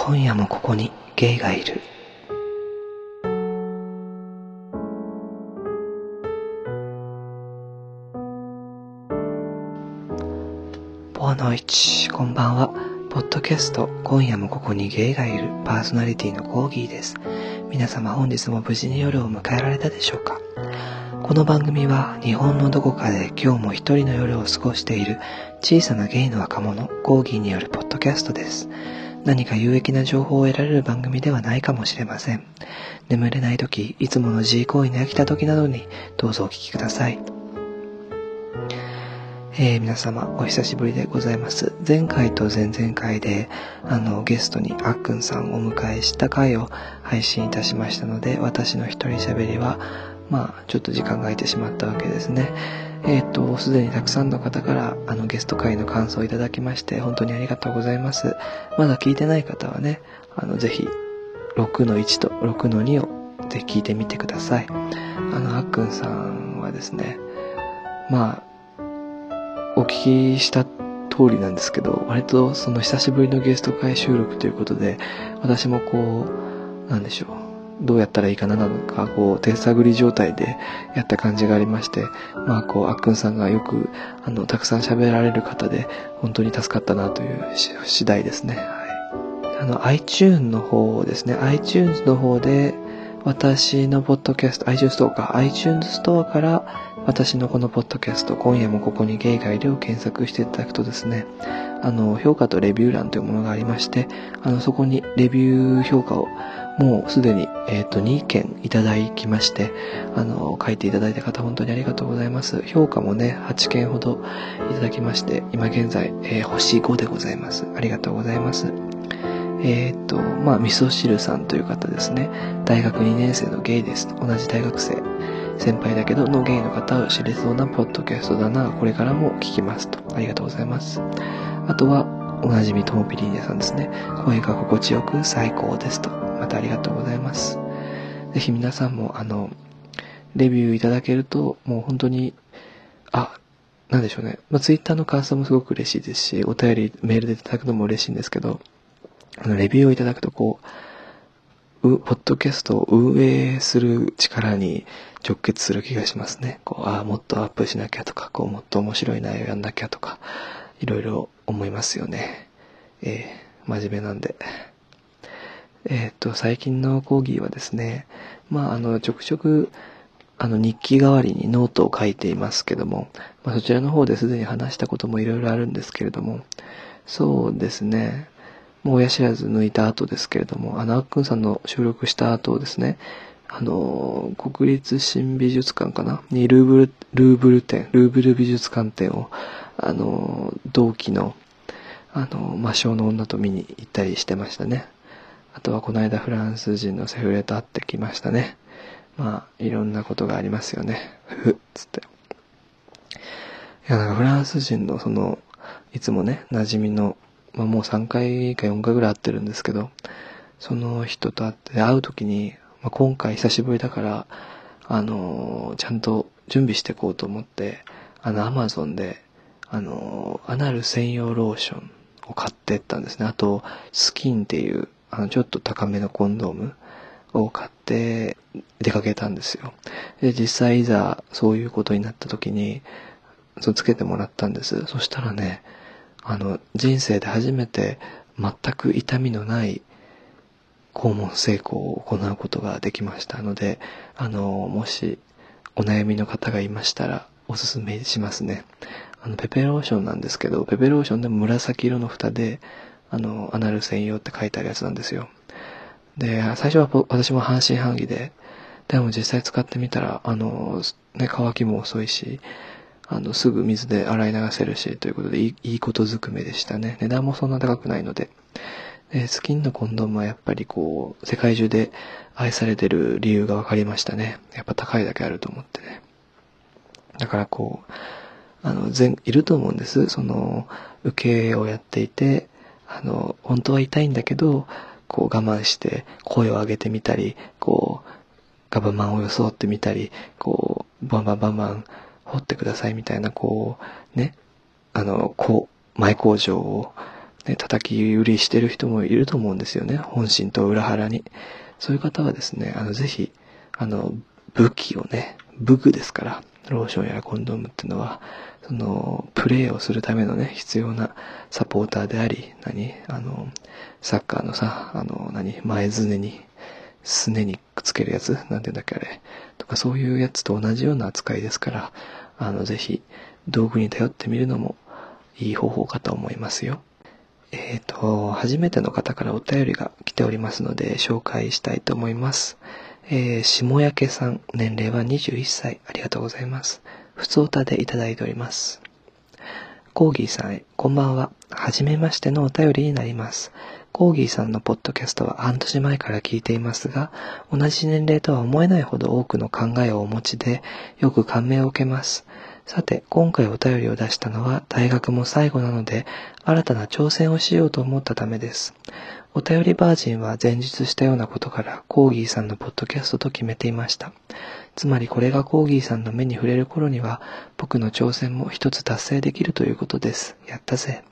今夜もここにゲイがいる。ボーノイチ、こんばんは。ポッドキャスト、今夜もここにゲイがいるパーソナリティのコーギーです。皆様本日も無事に夜を迎えられたでしょうか？この番組は日本のどこかで今日も一人の夜を過ごしている小さなゲイの若者、コーギーによるポッドキャストです。何か有益な情報を得られる番組ではないかもしれません。眠れない時、いつもの G 行為に飽きた時などにどうぞお聞きください。えー、皆様、お久しぶりでございます。前回と前々回で、あの、ゲストにあっくんさんをお迎えした回を配信いたしましたので、私の一人喋りは、まあ、ちょっと時間が空いてしまったわけですね。えっ、と、すでにたくさんの方から、あの、ゲスト会の感想をいただきまして、本当にありがとうございます。まだ聞いてない方はね、あの、ぜひ、6の1と6の2を、ぜひ聞いてみてください。あの、あっくんさんはですね、まあ、お聞きした通りなんですけど、割とその久しぶりのゲスト会収録ということで、私もこう、なんでしょう。どうやったらいいかななのか、こう、手探り状態でやった感じがありまして、まあ、こう、あっくんさんがよく、あの、たくさん喋られる方で、本当に助かったなという次第ですね。はい。あの、iTunes の方ですね、iTunes の方で、私のポッドキャスト、iTunes ストアか、iTunes ストアから、私のこのポッドキャスト、今夜もここにゲイがいるを検索していただくとですね、あの、評価とレビュー欄というものがありまして、あの、そこにレビュー評価をもうすでに、えっ、ー、と、2件いただきまして、あの、書いていただいた方本当にありがとうございます。評価もね、8件ほどいただきまして、今現在、えー、星5でございます。ありがとうございます。えっ、ー、と、まあ、味噌汁さんという方ですね。大学2年生のゲイです。同じ大学生。先輩だけどのゲイの方を知れそうなポッドキャストだな。これからも聞きますと。ありがとうございます。あとは、おなじみともピリーニャさんですね。声が心地よく最高ですと。またありがとうございます。ぜひ皆さんも、あの、レビューいただけると、もう本当に、あ、なんでしょうね。まあ、ツイッターの感想もすごく嬉しいですし、お便り、メールでいただくのも嬉しいんですけど、あの、レビューをいただくと、こう、う、ポッドキャストを運営する力に直結する気がしますね。こう、ああ、もっとアップしなきゃとか、こう、もっと面白い内容やんなきゃとか、いろいろ思いますよね。えー、真面目なんで。えっ、ー、と、最近の講義はですね、まあ、あの、ちょくちょく、あの、日記代わりにノートを書いていますけども、まあ、そちらの方ですでに話したこともいろいろあるんですけれども、そうですね、もう親知らず抜いた後ですけれども、あの、あっくんさんの収録した後ですね、あの、国立新美術館かなにルーブル、ルーブル展、ルーブル美術館展を、あの、同期の、あの、魔性の女と見に行ったりしてましたね。あとはこの間フランス人のセフレと会ってきましたね。まあ、いろんなことがありますよね。ふふっつって。いや、なんかフランス人のその、いつもね、馴染みの、まあもう3回か4回ぐらい会ってるんですけど、その人と会って、会う時に、まあ、今回久しぶりだから、あのー、ちゃんと準備していこうと思って、あの、アマゾンで、あのー、アナル専用ローションを買ってったんですね。あと、スキンっていう、あの、ちょっと高めのコンドームを買って出かけたんですよ。で、実際いざそういうことになった時に、そうつけてもらったんです。そしたらね、あの、人生で初めて全く痛みのない肛門成功を行うことができましたので、あの、もしお悩みの方がいましたらおすすめしますね。あの、ペペローションなんですけど、ペペローションでも紫色の蓋で、あの、アナル専用って書いてあるやつなんですよ。で、最初は私も半信半疑で、でも実際使ってみたら、あの、ね、乾きも遅いし、あの、すぐ水で洗い流せるし、ということでいい、いいことずくめでしたね。値段もそんな高くないので。で、スキンのコンドームはやっぱりこう、世界中で愛されてる理由が分かりましたね。やっぱ高いだけあると思ってね。だからこう、あの、全、いると思うんです。その、受けをやっていて、あの、本当は痛いんだけど、こう我慢して声を上げてみたり、こう、ガバマンを装ってみたり、こう、バンバンバンバン掘ってくださいみたいな、こう、ね、あの、こう、前工場を、ね、叩き売りしてる人もいると思うんですよね。本心と裏腹に。そういう方はですね、あの、ぜひ、あの、武器をね、武具ですから、ローションやコンドームっていうのは、その、プレイをするためのね、必要なサポーターであり、何あの、サッカーのさ、あの、何前ずねに、すねにくっつけるやつなんて言うんだっけあれ。とかそういうやつと同じような扱いですから、あの、ぜひ、道具に頼ってみるのもいい方法かと思いますよ。えっ、ー、と、初めての方からお便りが来ておりますので、紹介したいと思います。えー、下焼けさん、年齢は21歳、ありがとうございます。普通歌でいただいております。コーギーさんへ、こんばんは。はじめましてのお便りになります。コーギーさんのポッドキャストは半年前から聞いていますが、同じ年齢とは思えないほど多くの考えをお持ちで、よく感銘を受けます。さて、今回お便りを出したのは大学も最後なので、新たな挑戦をしようと思ったためです。お便りバージンは前述したようなことからコーギーさんのポッドキャストと決めていました。つまりこれがコーギーさんの目に触れる頃には僕の挑戦も一つ達成できるということです。やったぜ。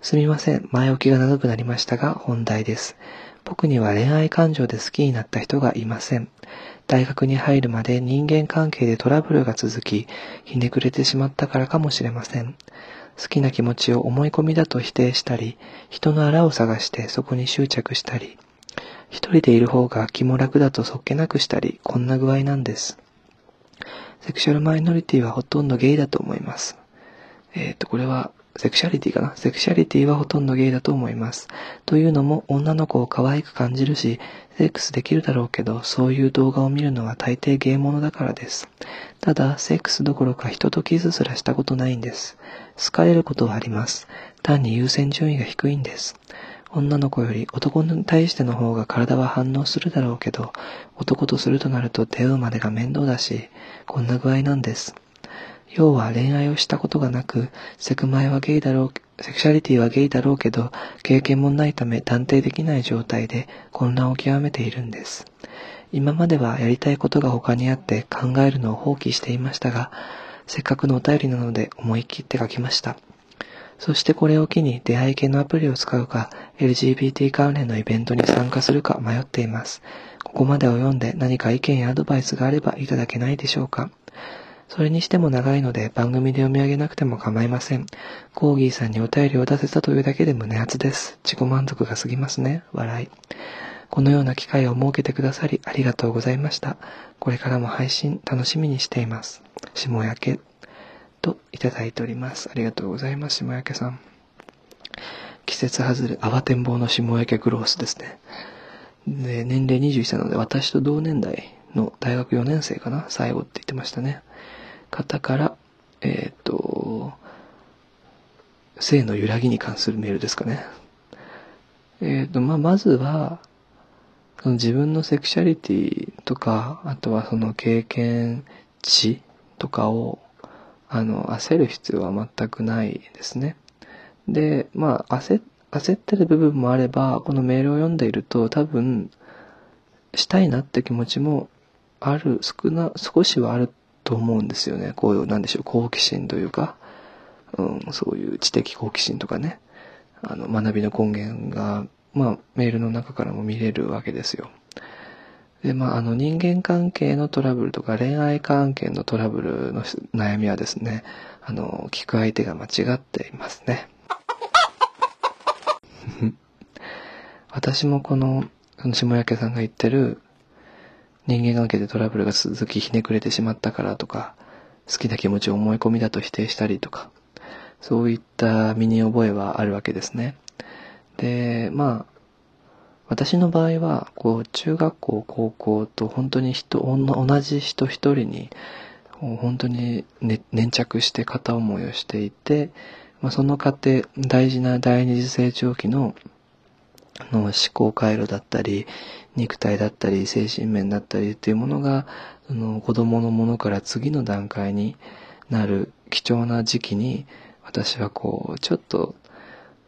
すみません。前置きが長くなりましたが本題です。僕には恋愛感情で好きになった人がいません。大学に入るまで人間関係でトラブルが続き、ひねくれてしまったからかもしれません。好きな気持ちを思い込みだと否定したり、人の荒を探してそこに執着したり、一人でいる方が気も楽だとそっけなくしたり、こんな具合なんです。セクシャルマイノリティはほとんどゲイだと思います。えっ、ー、と、これはセクシャリティかな？セクシャリティはほとんどゲイだと思います。というのも女の子を可愛く感じるし、セックスできるだろうけど、そういう動画を見るのは大抵ゲイものだからです。ただ、セックスどころか人とキスすらしたことないんです。好かれることはあります。単に優先順位が低いんです。女の子より男に対しての方が体は反応するだろうけど、男とするとなると出会うまでが面倒だし、こんな具合なんです。要は恋愛をしたことがなく、セクマイはゲイだろう、セクシャリティはゲイだろうけど、経験もないため断定できない状態で混乱を極めているんです。今まではやりたいことが他にあって考えるのを放棄していましたが、せっかくのお便りなので思い切って書きました。そしてこれを機に出会い系のアプリを使うか、LGBT 関連のイベントに参加するか迷っています。ここまでを読んで何か意見やアドバイスがあればいただけないでしょうか。それにしても長いので番組で読み上げなくても構いません。コーギーさんにお便りを出せたというだけで胸熱です。自己満足が過ぎますね。笑い。このような機会を設けてくださりありがとうございました。これからも配信楽しみにしています。下焼けといただいております。ありがとうございます、下焼けさん。季節外れ、慌てんぼうの下焼けグロースですね。で、年齢21歳なので、私と同年代の大学4年生かな？最後って言ってましたね。方から、えっ、ー、と、性の揺らぎに関するメールですかね。えっ、ー、と、まあ、まずは、その自分のセクシャリティとか、あとはその経験値とかを、あの、焦る必要は全くないですね。で、まあ、焦、焦ってる部分もあれば、このメールを読んでいると多分、したいなって気持ちもある、少な、少しはあると思うんですよね。こういう、なんでしょう、好奇心というか、うん、そういう知的好奇心とかね、あの、学びの根源が、まあ、メールの中からも見れるわけですよ。で、まあ、あの、人間関係のトラブルとか恋愛関係のトラブルの悩みはですね、あの、聞く相手が間違っていますね。私もこの、その下焼さんが言ってる、人間関係でトラブルが続きひねくれてしまったからとか、好きな気持ちを思い込みだと否定したりとか、そういった身に覚えはあるわけですね。で、まあ、私の場合は、こう、中学校、高校と本当に人、同じ人一人に、本当に、ね、粘着して片思いをしていて、まあ、その過程、大事な第二次成長期のの思考回路だったり、肉体だったり、精神面だったりっていうものが、その子供のものから次の段階になる貴重な時期に、私はこう、ちょっと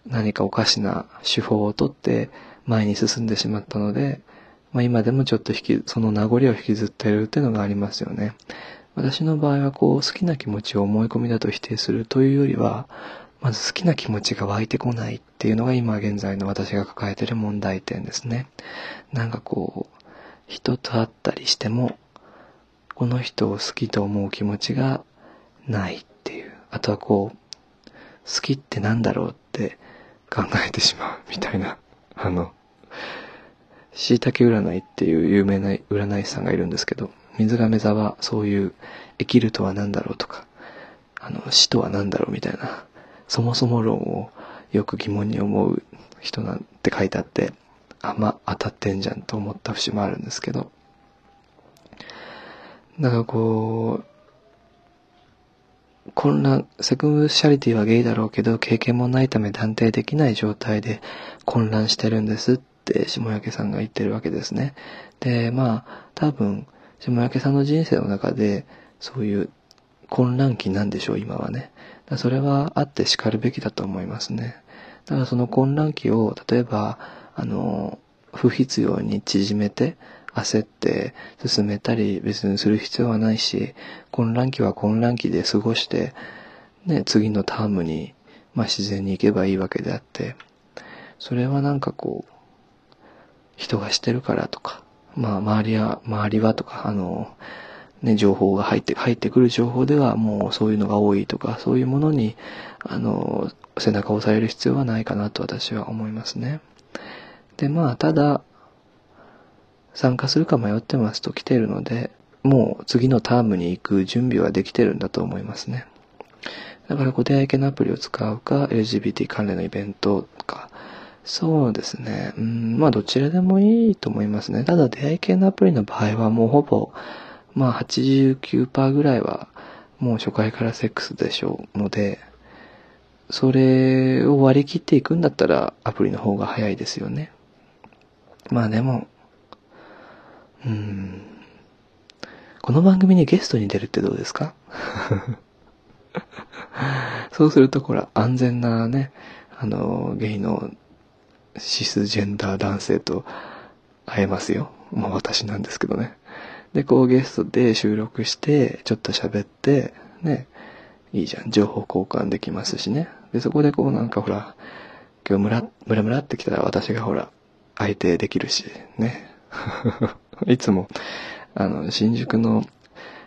何かおかしな手法をとって前に進んでしまったので、まあ今でもちょっと引き、その名残を引きずってるっていうのがありますよね。私の場合はこう、好きな気持ちを思い込みだと否定するというよりは、まず好きな気持ちが湧いてこないっていうのが今現在の私が抱えてる問題点ですね。なんかこう、人と会ったりしても、この人を好きと思う気持ちがないっていう。あとはこう、好きってなんだろうって考えてしまうみたいな。あの、椎茸占いっていう有名な占い師さんがいるんですけど、水亀座はそういう生きるとは何だろうとか、あの、死とは何だろうみたいな、そもそも論をよく疑問に思う人なんて書いてあって、あん、ま当たってんじゃんと思った節もあるんですけど、だかこう、混乱、セクシャリティはゲイだろうけど、経験もないため断定できない状態で混乱してるんですって下焼さんが言ってるわけですね。で、まあ、多分、下焼さんの人生の中で、そういう混乱期なんでしょう、今はね。それはあって叱るべきだと思いますね。だからその混乱期を、例えば、あの、不必要に縮めて、焦って進めたり別にする必要はないし、混乱期は混乱期で過ごして、ね、次のタームに、まあ自然に行けばいいわけであって、それはなんかこう、人がしてるからとか、まあ周りは、周りはとか、あの、ね、情報が入って、入ってくる情報ではもうそういうのが多いとか、そういうものに、あの、背中を押さえる必要はないかなと私は思いますね。で、まあ、ただ、参加するか迷ってますと来てるので、もう次のタームに行く準備はできてるんだと思いますね。だから、こう出会い系のアプリを使うか、LGBT 関連のイベントか、そうですね。うん、まあどちらでもいいと思いますね。ただ出会い系のアプリの場合はもうほぼ、まあ89%ぐらいはもう初回からセックスでしょうので、それを割り切っていくんだったらアプリの方が早いですよね。まあでも、うん、この番組にゲストに出るってどうですか？そうすると、ほら、安全なね、あの、ゲイのシスジェンダー男性と会えますよ。まあ私なんですけどね。で、こうゲストで収録して、ちょっと喋って、ね、いいじゃん。情報交換できますしね。で、そこでこうなんかほら、今日ムラ、ムラムラってきたら私がほら、相手できるし、ね。いつも、あの、新宿の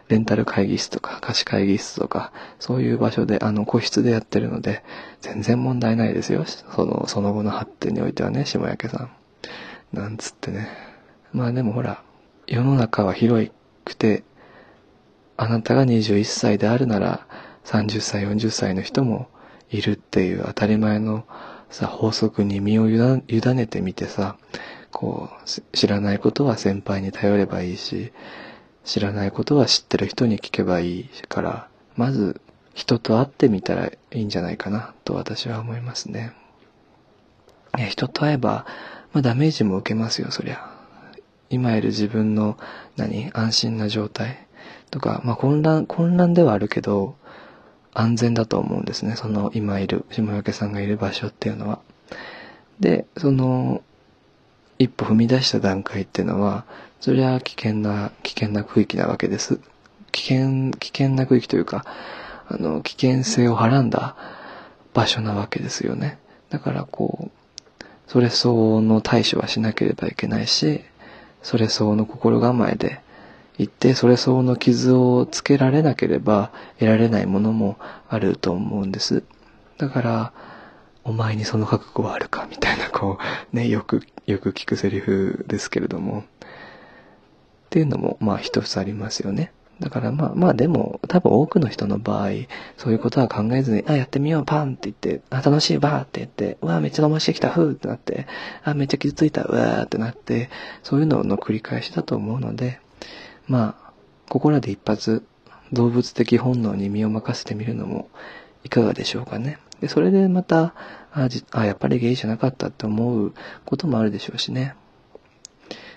レンタル会議室とか貸し会議室とか、そういう場所で、あの、個室でやってるので、全然問題ないですよ。その、その後の発展においてはね、下焼けさん。なんつってね。まあでもほら、世の中は広くて、あなたが21歳であるなら、30歳、40歳の人もいるっていう当たり前のさ、法則に身を委ねてみてさ、こう、知らないことは先輩に頼ればいいし、知らないことは知ってる人に聞けばいいから、まず人と会ってみたらいいんじゃないかなと私は思いますね。いや、人と会えば、まあダメージも受けますよ、そりゃ。今いる自分の何安心な状態とか、まあ混乱、混乱ではあるけど、安全だと思うんですね。その今いる、下焼さんがいる場所っていうのは。で、その、一歩踏み出した段階っていうのは、それは危険な、危険な区域なわけです。危険、危険な区域というか、あの、危険性をはらんだ場所なわけですよね。だからこう、それ相応の対処はしなければいけないし、それ相応の心構えで行って、それ相応の傷をつけられなければ得られないものもあると思うんです。だから、お前にその覚悟はあるかみたいな、こう、ね、よく、よく聞くセリフですけれども。っていうのも、まあ一つありますよね。だからまあまあでも、多分多くの人の場合、そういうことは考えずに、あ、やってみよう、パンって言って、あ、楽しい、バーって言って、うわ、めっちゃ飲ましてきた、ふーってなって、あ、めっちゃ傷ついた、うわーってなって、そういうのの繰り返しだと思うので、まあ、ここらで一発、動物的本能に身を任せてみるのもいかがでしょうかね。で、それでまた、あ、あやっぱりゲイじゃなかったって思うこともあるでしょうしね。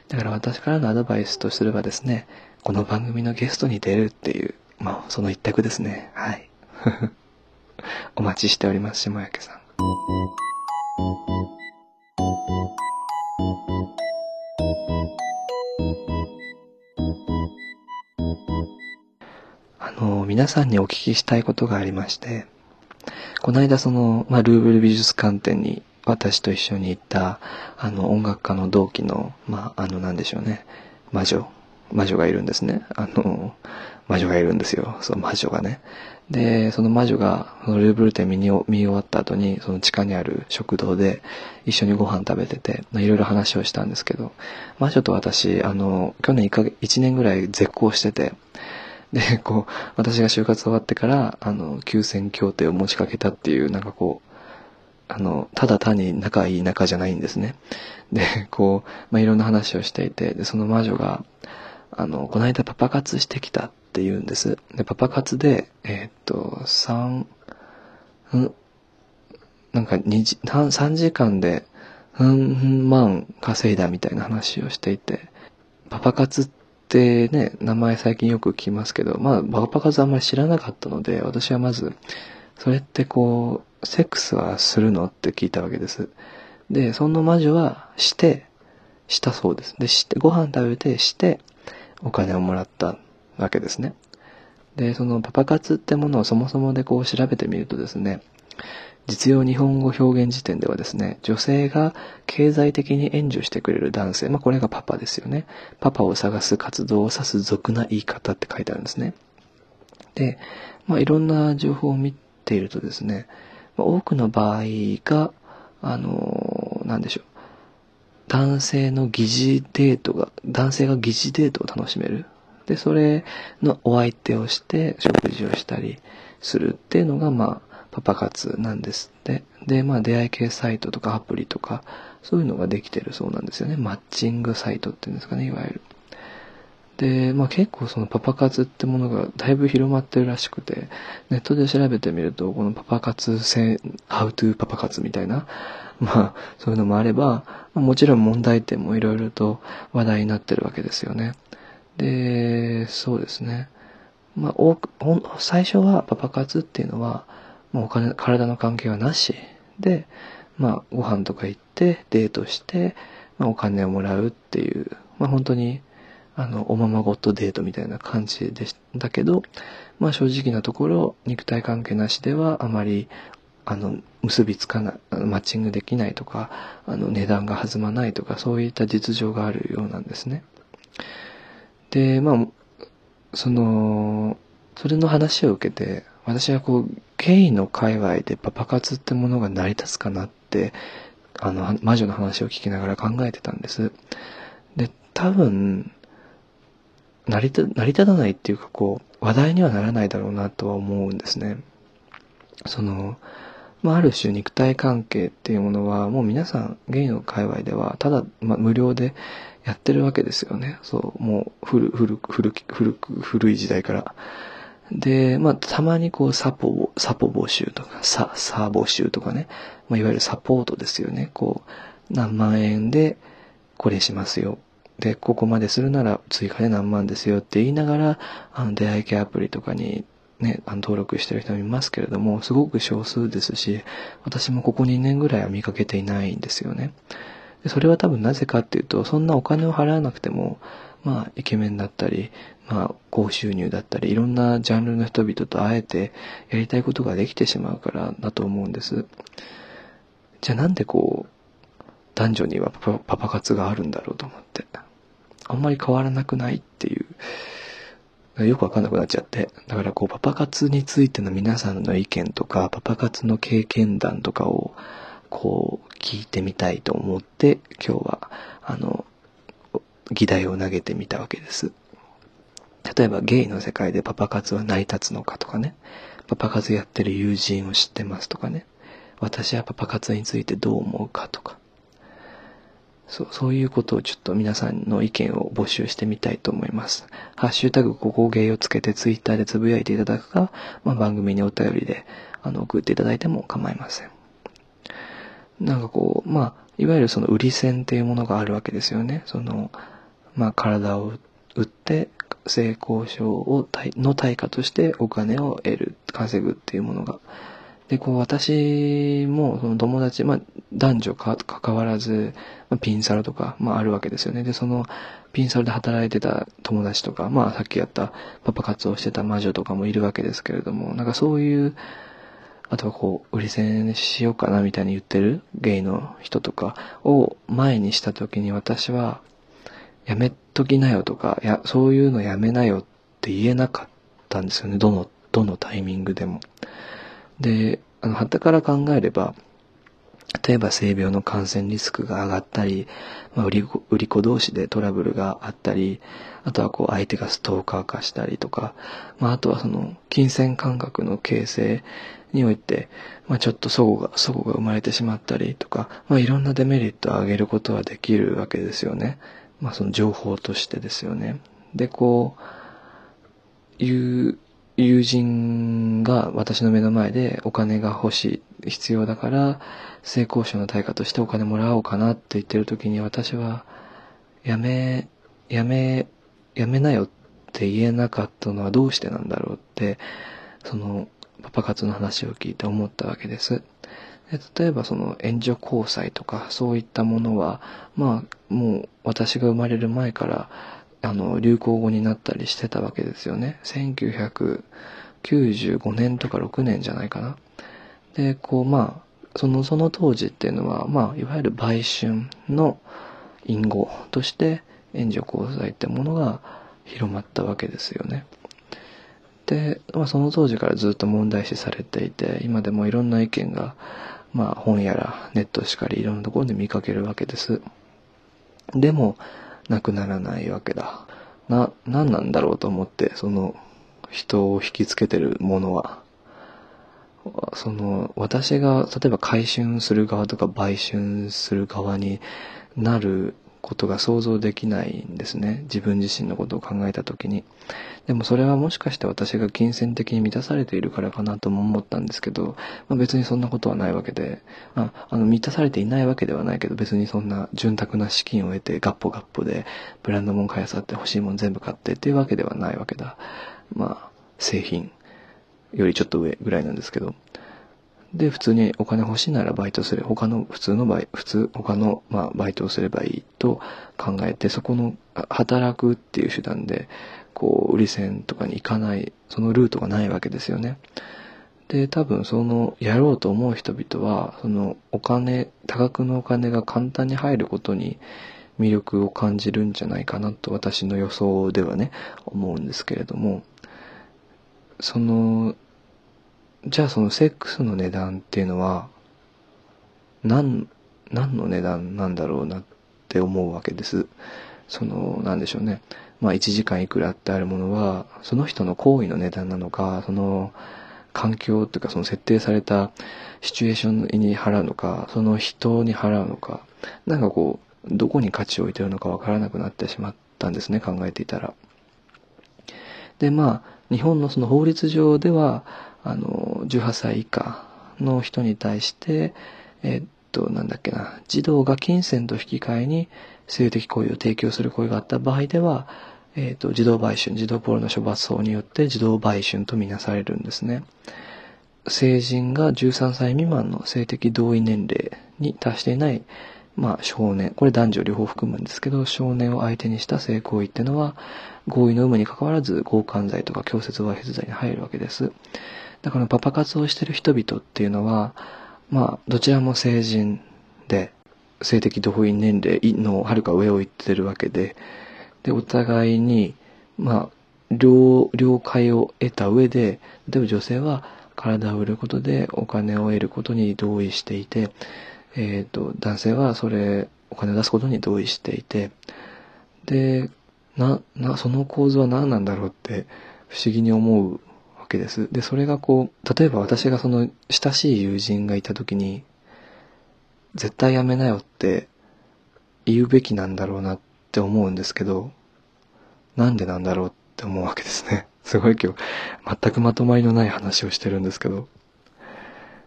だから私からのアドバイスとすればですね、この番組のゲストに出るっていう、まあ、その一択ですね。はい。お待ちしております、下焼さん。あの、皆さんにお聞きしたいことがありまして、この間その、まあ、ルーブル美術館展に私と一緒に行った、あの、音楽家の同期の、まあ、あの、なんでしょうね、魔女、魔女がいるんですね。あの、魔女がいるんですよ。その魔女がね。で、その魔女が、ルーブル展見に見終わった後に、その地下にある食堂で一緒にご飯食べてて、いろいろ話をしたんですけど、魔女と私、あの、去年1ヶ月、1年ぐらい絶交してて、で、こう、私が就活終わってから、あの、休戦協定を持ちかけたっていう、なんかこう、あの、ただ単に仲いい仲じゃないんですね。で、こう、まあ、いろんな話をしていて、で、その魔女が、あの、この間パパ活してきたって言うんです。で、パパ活で、えー、っと、3、ん、なんか2時、3時間で、うん万稼いだみたいな話をしていて、パパ活ってね、名前最近よく聞きますけど、まあ、パパ活あんまり知らなかったので、私はまず、それってこう、セックスはするのって聞いたわけです。で、その魔女はして、したそうです。で、して、ご飯食べて、して、お金をもらったわけですね。で、そのパパ活ってものをそもそもでこう調べてみるとですね、実用日本語表現辞典ではですね、女性が経済的に援助してくれる男性、まあこれがパパですよね。パパを探す活動を指す俗な言い方って書いてあるんですね。で、まあいろんな情報を見ているとですね、多くの場合が、あの、なんでしょう。男性の疑似デートが、男性が疑似デートを楽しめる。で、それのお相手をして食事をしたりするっていうのが、まあ、パパ活なんですって。で、まあ、出会い系サイトとかアプリとか、そういうのができてるそうなんですよね。マッチングサイトっていうんですかね、いわゆる。で、まあ結構そのパパ活ってものがだいぶ広まってるらしくて、ネットで調べてみると、このパパ活戦、ハウトゥーパパ活みたいな、まあそういうのもあれば、もちろん問題点もいろいろと話題になってるわけですよね。で、そうですね。まあ多く、最初はパパ活っていうのは、もうお金、体の関係はなし。で、まあご飯とか行ってデートして、まあお金をもらうっていう、まあ本当にあの、おままごとデートみたいな感じでしたけど、まあ正直なところ、肉体関係なしではあまり、あの、結びつかない、マッチングできないとか、あの、値段が弾まないとか、そういった実情があるようなんですね。で、まあ、その、それの話を受けて、私はこう、ゲイの界隈でパパ活ってものが成り立つかなって、あの、魔女の話を聞きながら考えてたんです。で、多分、成り立、成り立たないっていうかこう、話題にはならないだろうなとは思うんですね。その、まあ、ある種肉体関係っていうものは、もう皆さん、ゲイの界隈では、ただ、まあ、無料でやってるわけですよね。そう、もう、古、古、古、古、古い時代から。で、まあ、たまにこう、サポ、サポ募集とか、サ、サ募集とかね。まあ、いわゆるサポートですよね。こう、何万円で、これしますよ。で、ここまでするなら追加で何万ですよって言いながら、あの、出会い系アプリとかにね、あの登録してる人もいますけれども、すごく少数ですし、私もここ2年ぐらいは見かけていないんですよね。でそれは多分なぜかっていうと、そんなお金を払わなくても、まあ、イケメンだったり、まあ、高収入だったり、いろんなジャンルの人々と会えて、やりたいことができてしまうからだと思うんです。じゃあなんでこう、男女にはパパ活があるんだろうと思って。あんまり変わらなくないっていう、よくわかんなくなっちゃって。だからこう、パパ活についての皆さんの意見とか、パパ活の経験談とかを、こう、聞いてみたいと思って、今日は、あの、議題を投げてみたわけです。例えば、ゲイの世界でパパ活は成り立つのかとかね。パパ活やってる友人を知ってますとかね。私はパパ活についてどう思うかとか。そう、そういうことをちょっと皆さんの意見を募集してみたいと思います。ハッシュタグ、ここゲイをつけてツイッターでつぶやいていただくか、まあ、番組にお便りで、あの、送っていただいても構いません。なんかこう、まあ、いわゆるその売り線っていうものがあるわけですよね。その、まあ、体を売って、性交渉を、の対価としてお金を得る、稼ぐっていうものがで、こう私もその友達、まあ男女か関わらず、まあ、ピンサロとか、まああるわけですよね。で、そのピンサロで働いてた友達とか、まあさっきやったパパ活をしてた魔女とかもいるわけですけれども、なんかそういう、あとはこう、売り線しようかなみたいに言ってるゲイの人とかを前にした時に私は、やめときなよとか、いや、そういうのやめなよって言えなかったんですよね。どの、どのタイミングでも。で、あの、旗から考えれば、例えば性病の感染リスクが上がったり、まあ、売り子、売り子同士でトラブルがあったり、あとはこう相手がストーカー化したりとか、まああとはその金銭感覚の形成において、まあちょっと齟齬が、齟齬が生まれてしまったりとか、まあいろんなデメリットを上げることはできるわけですよね。まあその情報としてですよね。で、こう、いう友人が私の目の前でお金が欲しい、必要だから、性交渉の対価としてお金もらおうかなって言ってる時に私は、やめ、やめ、やめなよって言えなかったのはどうしてなんだろうって、その、パパ活の話を聞いて思ったわけです。で例えばその援助交際とかそういったものは、まあ、もう私が生まれる前からあの、流行語になったりしてたわけですよね。1995年とか6年じゃないかな。で、こう、まあ、その、その当時っていうのは、まあ、いわゆる売春の隠語として、援助交際ってものが広まったわけですよね。で、まあ、その当時からずっと問題視されていて、今でもいろんな意見が、まあ、本やらネットしかりいろんなところで見かけるわけです。でも、なくならないわけだ。な、何なんだろうと思って、その人を引きつけてるものは。その、私が、例えば回春する側とか売春する側になることが想像できないんですね。自分自身のことを考えたときに。でもそれはもしかして私が金銭的に満たされているからかなとも思ったんですけど、まあ、別にそんなことはないわけで、まあ、あの満たされていないわけではないけど別にそんな潤沢な資金を得てガッポガッポでブランド物買い漁って欲しいもん全部買ってっていうわけではないわけだ。まあ、製品よりちょっと上ぐらいなんですけど。で、普通にお金欲しいならバイトすれ、他の普通のバイ、普通、他の、まあ、バイトをすればいいと考えて、そこの、働くっていう手段で、こう、売り線とかに行かない、そのルートがないわけですよね。で、多分その、やろうと思う人々は、その、お金、多額のお金が簡単に入ることに魅力を感じるんじゃないかなと私の予想ではね、思うんですけれども、その、じゃあそのセックスの値段っていうのは、何、何の値段なんだろうなって思うわけです。その、なんでしょうね。まあ1時間いくらってあるものは、その人の行為の値段なのか、その環境っていうかその設定されたシチュエーションに払うのか、その人に払うのか、なんかこう、どこに価値を置いてるのかわからなくなってしまったんですね、考えていたら。で、まあ、日本のその法律上では、あの、18歳以下の人に対して、えっと、なんだっけな、児童が金銭と引き換えに性的行為を提供する行為があった場合では、えっと、児童売春、児童ポロの処罰法によって児童売春とみなされるんですね。成人が13歳未満の性的同意年齢に達していない、まあ少年、これ男女両方含むんですけど、少年を相手にした性行為っていうのは、合意の有無に関わらず強姦罪とか強制わいせつ罪に入るわけです。だからパパ活をしてる人々っていうのは、まあ、どちらも成人で、性的同意年齢のはるか上を行ってるわけで、で、お互いに、まあ、了、了解を得た上で、例えば女性は体を売ることでお金を得ることに同意していて、えっ、ー、と、男性はそれ、お金を出すことに同意していて、で、な、な、その構図は何なんだろうって不思議に思うけです。で、それがこう、例えば私がその親しい友人がいた時に、絶対やめなよって言うべきなんだろうなって思うんですけど、なんでなんだろうって思うわけですね。すごい今日、全くまとまりのない話をしてるんですけど。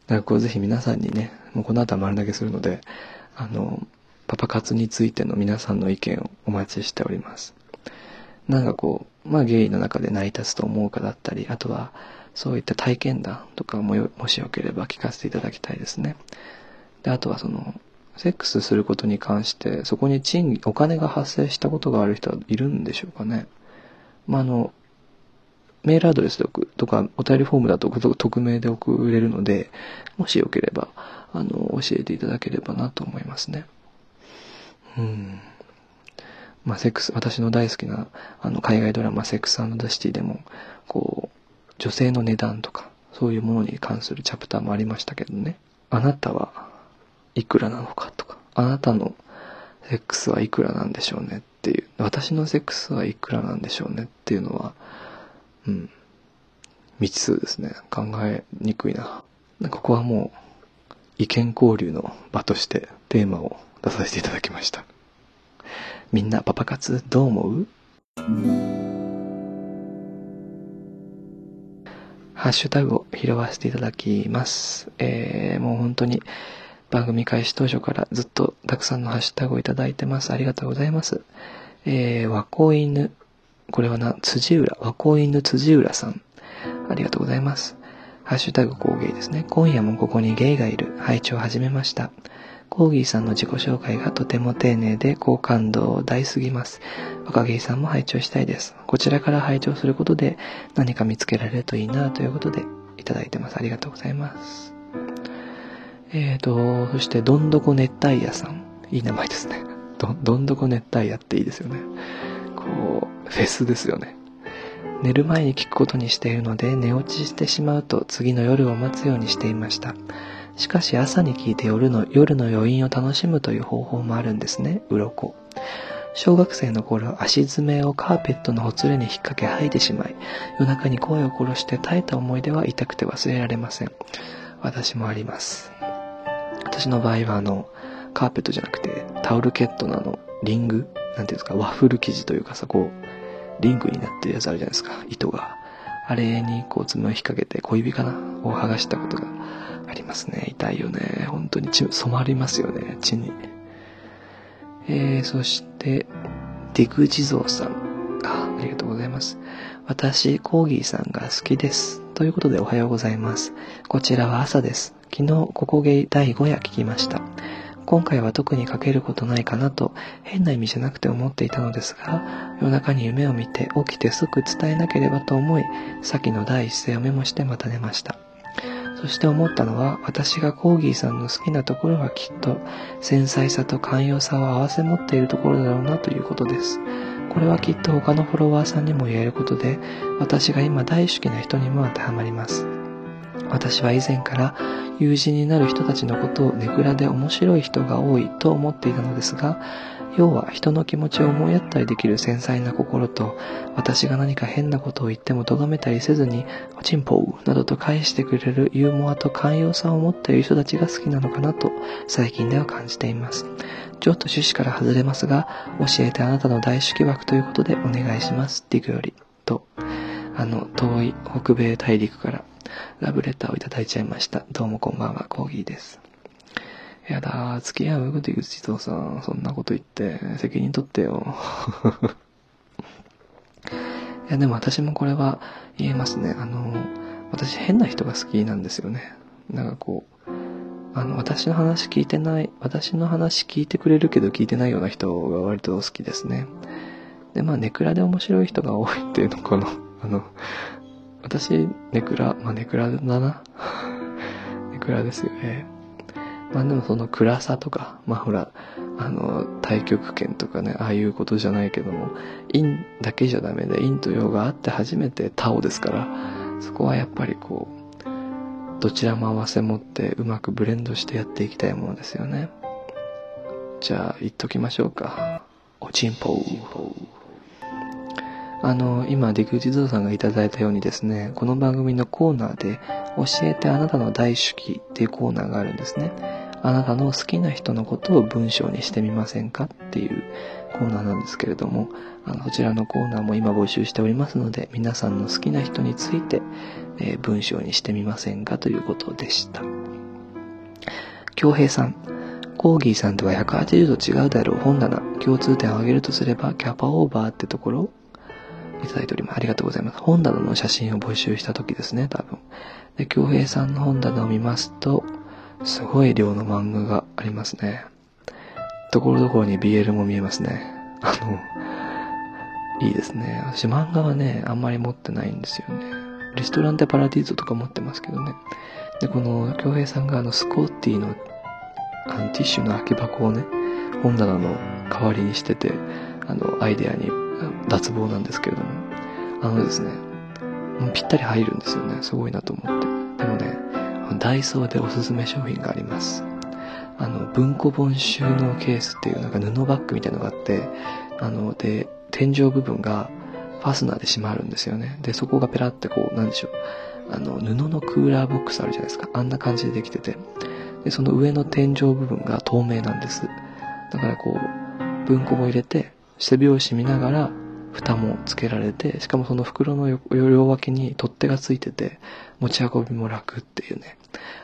だからこうぜひ皆さんにね、もうこの後は丸投げするので、あの、パパ活についての皆さんの意見をお待ちしております。なんかこう、まあゲイの中で成り立つと思うかだったり、あとはそういった体験談とかももしよければ聞かせていただきたいですね。で、あとはその、セックスすることに関して、そこに賃金、お金が発生したことがある人はいるんでしょうかね。まあ、あの、メールアドレスとか、お便りフォームだと匿名で送れるので、もしよければ、あの、教えていただければなと思いますね。うん。まあ、セックス、私の大好きな、あの、海外ドラマ、セックスザ・シティでも、こう、女性の値段とか、そういうものに関するチャプターもありましたけどね。あなたはいくらなのかとか、あなたのセックスはいくらなんでしょうねっていう、私のセックスはいくらなんでしょうねっていうのは、うん、未知数ですね。考えにくいな。ここはもう、意見交流の場としてテーマを出させていただきました。みんなパパ活どう思う？ハッシュタグを拾わせていただきます。えー、もう本当に番組開始当初からずっとたくさんのハッシュタグをいただいてます。ありがとうございます。えー、和光犬、これはな、辻浦、和光犬辻浦さん。ありがとうございます。ハッシュタグ工芸ですね。今夜もここにゲイがいる。拝聴始めました。コーギーさんの自己紹介がとても丁寧で好感度を大すぎます。若芸さんも拝聴したいです。こちらから拝聴することで何か見つけられるといいなということでいただいてます。ありがとうございます。えーと、そしてどんどこ熱帯夜さん。いい名前ですね。ど、どんどこ熱帯夜っていいですよね。こう、フェスですよね。寝る前に聞くことにしているので寝落ちしてしまうと次の夜を待つようにしていました。しかし朝に聞いて夜の夜の余韻を楽しむという方法もあるんですね、鱗。小学生の頃、足爪をカーペットのほつれに引っ掛け吐いてしまい、夜中に声を殺して耐えた思い出は痛くて忘れられません。私もあります。私の場合はあの、カーペットじゃなくて、タオルケットのあの、リングなんていうんですか、ワッフル生地というかさ、こう、リングになってるやつあるじゃないですか、糸が。あれにこう爪を引っ掛けて小指かなを剥がしたことがありますね。痛いよね。本当に血、染まりますよね、血に。えー、そして、ディグ地蔵さん。あ、ありがとうございます。私、コーギーさんが好きです。ということでおはようございます。こちらは朝です。昨日、ここゲイ第5夜聞きました。今回は特にかけることないかなと変な意味じゃなくて思っていたのですが、夜中に夢を見て起きてすぐ伝えなければと思い、先の第一声をメモしてまた寝ました。そして思ったのは、私がコーギーさんの好きなところはきっと、繊細さと寛容さを合わせ持っているところだろうなということです。これはきっと他のフォロワーさんにも言えることで、私が今大好きな人にも当てはまります。私は以前から友人になる人たちのことをネクラで面白い人が多いと思っていたのですが、要は人の気持ちを思いやったりできる繊細な心と、私が何か変なことを言っても咎めたりせずに、おちんぽうなどと返してくれるユーモアと寛容さを持っている人たちが好きなのかなと、最近では感じています。ちょっと趣旨から外れますが、教えてあなたの大好き枠ということでお願いします。ディグより。と、あの、遠い北米大陸からラブレターをいただいちゃいました。どうもこんばんは、コーギーです。やだ、付き合う出口とさん、そんなこと言って、責任取ってよ。いや、でも私もこれは言えますね。あの、私変な人が好きなんですよね。なんかこう、あの、私の話聞いてない、私の話聞いてくれるけど聞いてないような人が割と好きですね。で、まあ、ネクラで面白い人が多いっていうのかな。あの、私、ネクラ、まあ、ネクラだな。ネクラですよね。まあでもその暗さとか、まあほら、あの、太極拳とかね、ああいうことじゃないけども、陰だけじゃダメで、陰と陽があって初めてタオですから、そこはやっぱりこう、どちらも合わせ持ってうまくブレンドしてやっていきたいものですよね。じゃあ、言っときましょうか。おちんぽう。あの、今、ディグ地蔵さんがいただいたようにですね、この番組のコーナーで、教えてあなたの大好きっていうコーナーがあるんですね。あなたの好きな人のことを文章にしてみませんかっていうコーナーなんですけれども、あの、こちらのコーナーも今募集しておりますので、皆さんの好きな人について、えー、文章にしてみませんかということでした。京平さん。コーギーさんとは180度違うだろう本棚。共通点を挙げるとすれば、キャパオーバーってところいただいております。ありがとうございます。本棚の写真を募集した時ですね、多分。で、京平さんの本棚を見ますと、すごい量の漫画がありますね。ところどころに BL も見えますね。あの、いいですね。私漫画はね、あんまり持ってないんですよね。レストランテパラディーゾとか持ってますけどね。で、この、京平さんがあの、スコーティの、あの、ティッシュの空き箱をね、本棚の代わりにしてて、あの、アイデアに脱帽なんですけれども、あのですね、ぴったり入るんですよね。すごいなと思って。でもね、ダイソーでおすすめ商品があります。あの、文庫本収納ケースっていうなんか布バッグみたいなのがあって、あの、で、天井部分がファスナーで閉まるんですよね。で、そこがペラってこう、なんでしょう。あの、布のクーラーボックスあるじゃないですか。あんな感じでできてて。で、その上の天井部分が透明なんです。だからこう、文庫も入れて、背拍子見ながら、蓋もつけられて、しかもその袋の両脇に取っ手がついてて、持ち運びも楽っていうね。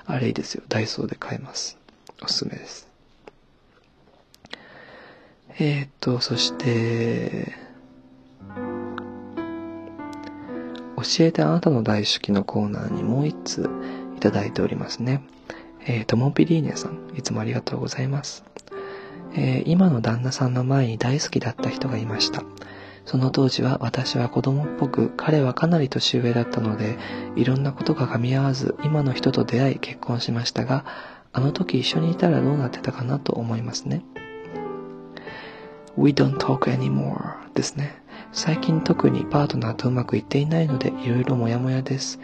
あれいいですよ。ダイソーで買えます。おすすめです。えー、っと、そして、教えてあなたの大好きのコーナーにもう一通いただいておりますね。えー、ともぴりーねさん、いつもありがとうございます。えー、今の旦那さんの前に大好きだった人がいました。その当時は私は子供っぽく、彼はかなり年上だったので、いろんなことが噛み合わず、今の人と出会い結婚しましたが、あの時一緒にいたらどうなってたかなと思いますね。We don't talk anymore ですね。最近特にパートナーとうまくいっていないので、いろいろモヤモヤです。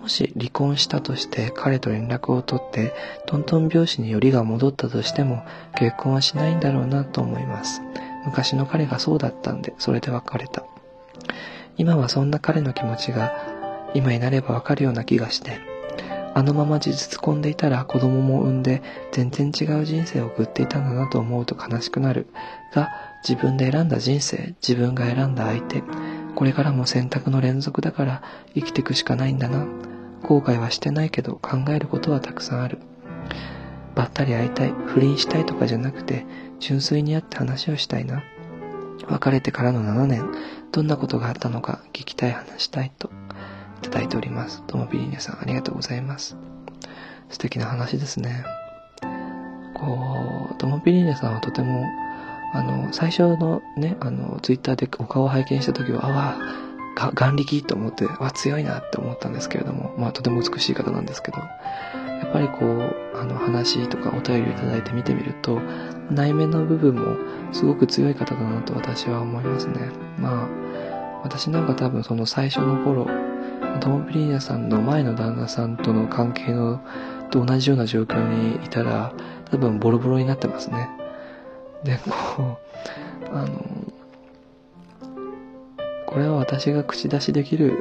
もし離婚したとして彼と連絡を取ってトントン拍子によりが戻ったとしても結婚はしないんだろうなと思います。昔の彼がそうだったんで、それで別れた。今はそんな彼の気持ちが今になればわかるような気がして、あのまま事実込んでいたら子供も産んで全然違う人生を送っていたんだなと思うと悲しくなる。が、自分で選んだ人生、自分が選んだ相手、これからも選択の連続だから生きていくしかないんだな。後悔はしてないけど考えることはたくさんある。ばったり会いたい、不倫したいとかじゃなくて、純粋に会って話をしたいな。別れてからの7年、どんなことがあったのか聞きたい話したいと、いただいております。ともビリーニャさん、ありがとうございます。素敵な話ですね。こう、トモビリーニャさんはとても、あの、最初のね、あの、ツイッターでお顔を拝見した時は、あわ、眼力と思って、わ、強いなって思ったんですけれども、まあ、とても美しい方なんですけど、やっぱりこう、あの、話とかお便りをいただいて見てみると、内面の部分もすごく強い方だなと私は思いますね。まあ、私なんか多分その最初の頃、トモビリーナさんの前の旦那さんとの関係のと同じような状況にいたら、多分ボロボロになってますね。で、こう、あの、これは私が口出しできる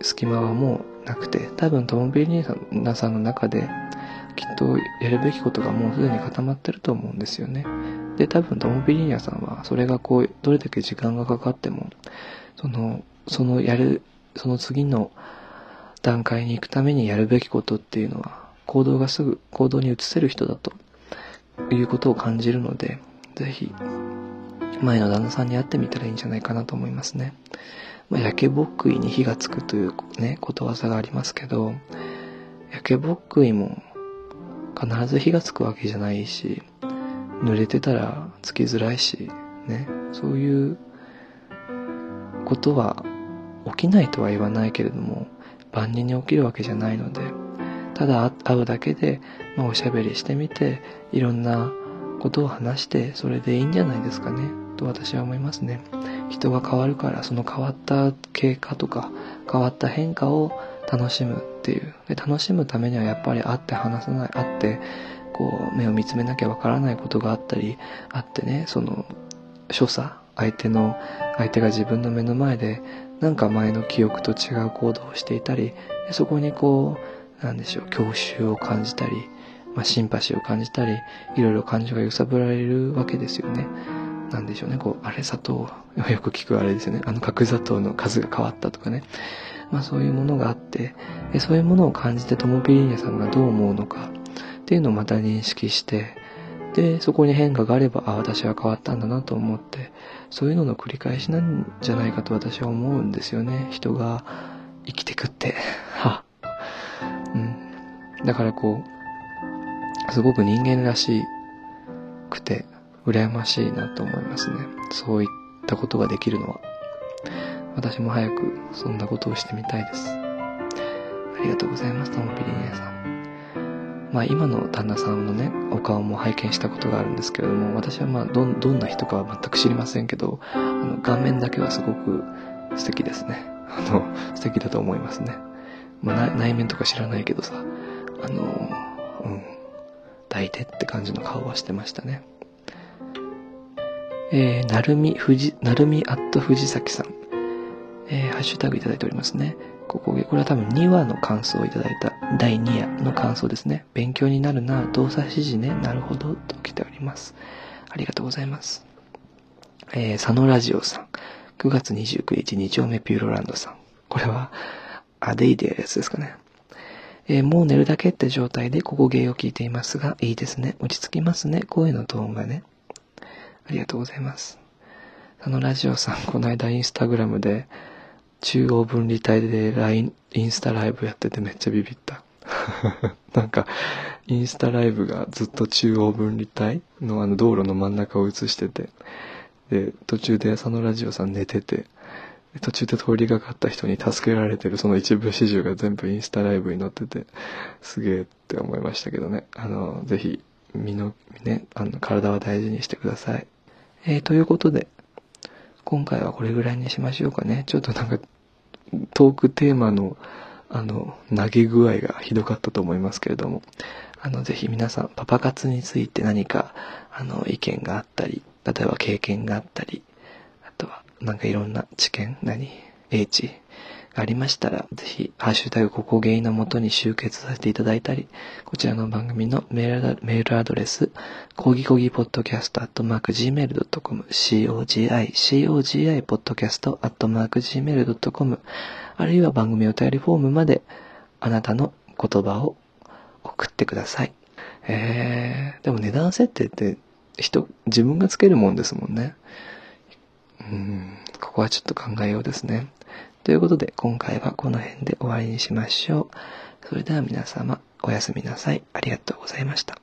隙間はもうなくて、多分トモビリーナさんの中で、きっとやるべきことがもうすでに固まってると思うんですよね。で、多分トモビリーナさんは、それがこう、どれだけ時間がかかっても、その、そのやる、その次の段階に行くためにやるべきことっていうのは、行動がすぐ行動に移せる人だということを感じるので、ぜひ、前の旦那さんに会ってみたらいいんじゃないかなと思いますね。まあ、焼けぼっくいに火がつくというね、ことわざがありますけど、焼けぼっくいも必ず火がつくわけじゃないし、濡れてたらつきづらいし、ね、そういうことは起きないとは言わないけれども、万人に起きるわけじゃないので、ただ会うだけで、まあ、おしゃべりしてみて、いろんなことを話して、それでいいんじゃないですかね、と私は思いますね。人が変わるから、その変わった経過とか、変わった変化を楽しむっていう。で、楽しむためにはやっぱり会って話さない、会って、こう、目を見つめなきゃわからないことがあったり、あってね、その、所作、相手の、相手が自分の目の前で、なんか前の記憶と違う行動をしていたり、そこにこう、なんでしょう、郷愁を感じたり、まあ、シンパシーを感じたり、いろいろ感情が揺さぶられるわけですよね。なんでしょうね、こう、あれ砂糖、よく聞くあれですよね。あの角砂糖の数が変わったとかね。まあそういうものがあって、そういうものを感じてトモビリーニャさんがどう思うのかっていうのをまた認識して、で、そこに変化があれば、あ、私は変わったんだなと思って、そういうのの繰り返しなんじゃないかと私は思うんですよね。人が生きてくって。は。だからこう、すごく人間らしくて、羨ましいなと思いますね。そういったことができるのは。私も早くそんなことをしてみたいです。ありがとうございます、ともぴりねさん。まあ今の旦那さんのね、お顔も拝見したことがあるんですけれども、私はまあど、どんな人かは全く知りませんけど、あの顔面だけはすごく素敵ですね。あの、素敵だと思いますね。まあ内面とか知らないけどさ、あの、うん、抱いてって感じの顔はしてましたね。えー、なるみ、ふじ、なるみアット藤崎さん。えー、ハッシュタグいただいておりますね。ここ、これは多分2話の感想をいただいた第2話の感想ですね。勉強になるな、動作指示ね、なるほど、と来ております。ありがとうございます。えー、佐野ラジオさん。9月29日、2丁目ピューロランドさん。これは、アデイデーやつですかね。えー、もう寝るだけって状態でここ芸を聞いていますが、いいですね。落ち着きますね。声のトーンがね。ありがとうございます。あのラジオさん、この間インスタグラムで、中央分離帯で LINE、インスタライブやっててめっちゃビビった。なんか、インスタライブがずっと中央分離帯のあの道路の真ん中を映してて、で、途中で佐野ラジオさん寝てて、途中で通りがかった人に助けられてるその一部始終が全部インスタライブに載ってて、すげえって思いましたけどね。あの、ぜひ、身の、ね、あの、体は大事にしてください。えー、ということで、今回はこれぐらいにしましょうかね。ちょっとなんか、トークテーマの、あの、投げ具合がひどかったと思いますけれども、あの、ぜひ皆さん、パパ活について何か、あの、意見があったり、例えば経験があったり、なんかいろんな知見、何？英知？がありましたら、ぜひ、ハッシュタグここ原因のもとに集結させていただいたり、こちらの番組のメールアドレス、コギコギポッドキャストアットマーク Gmail.com、cogi, cogi ポッドキャストアットマーク Gmail.com、あるいは番組お便りフォームまで、あなたの言葉を送ってください。えー、でも値段設定って人、自分がつけるもんですもんね。うん、ここはちょっと考えようですね。ということで、今回はこの辺で終わりにしましょう。それでは皆様、おやすみなさい。ありがとうございました。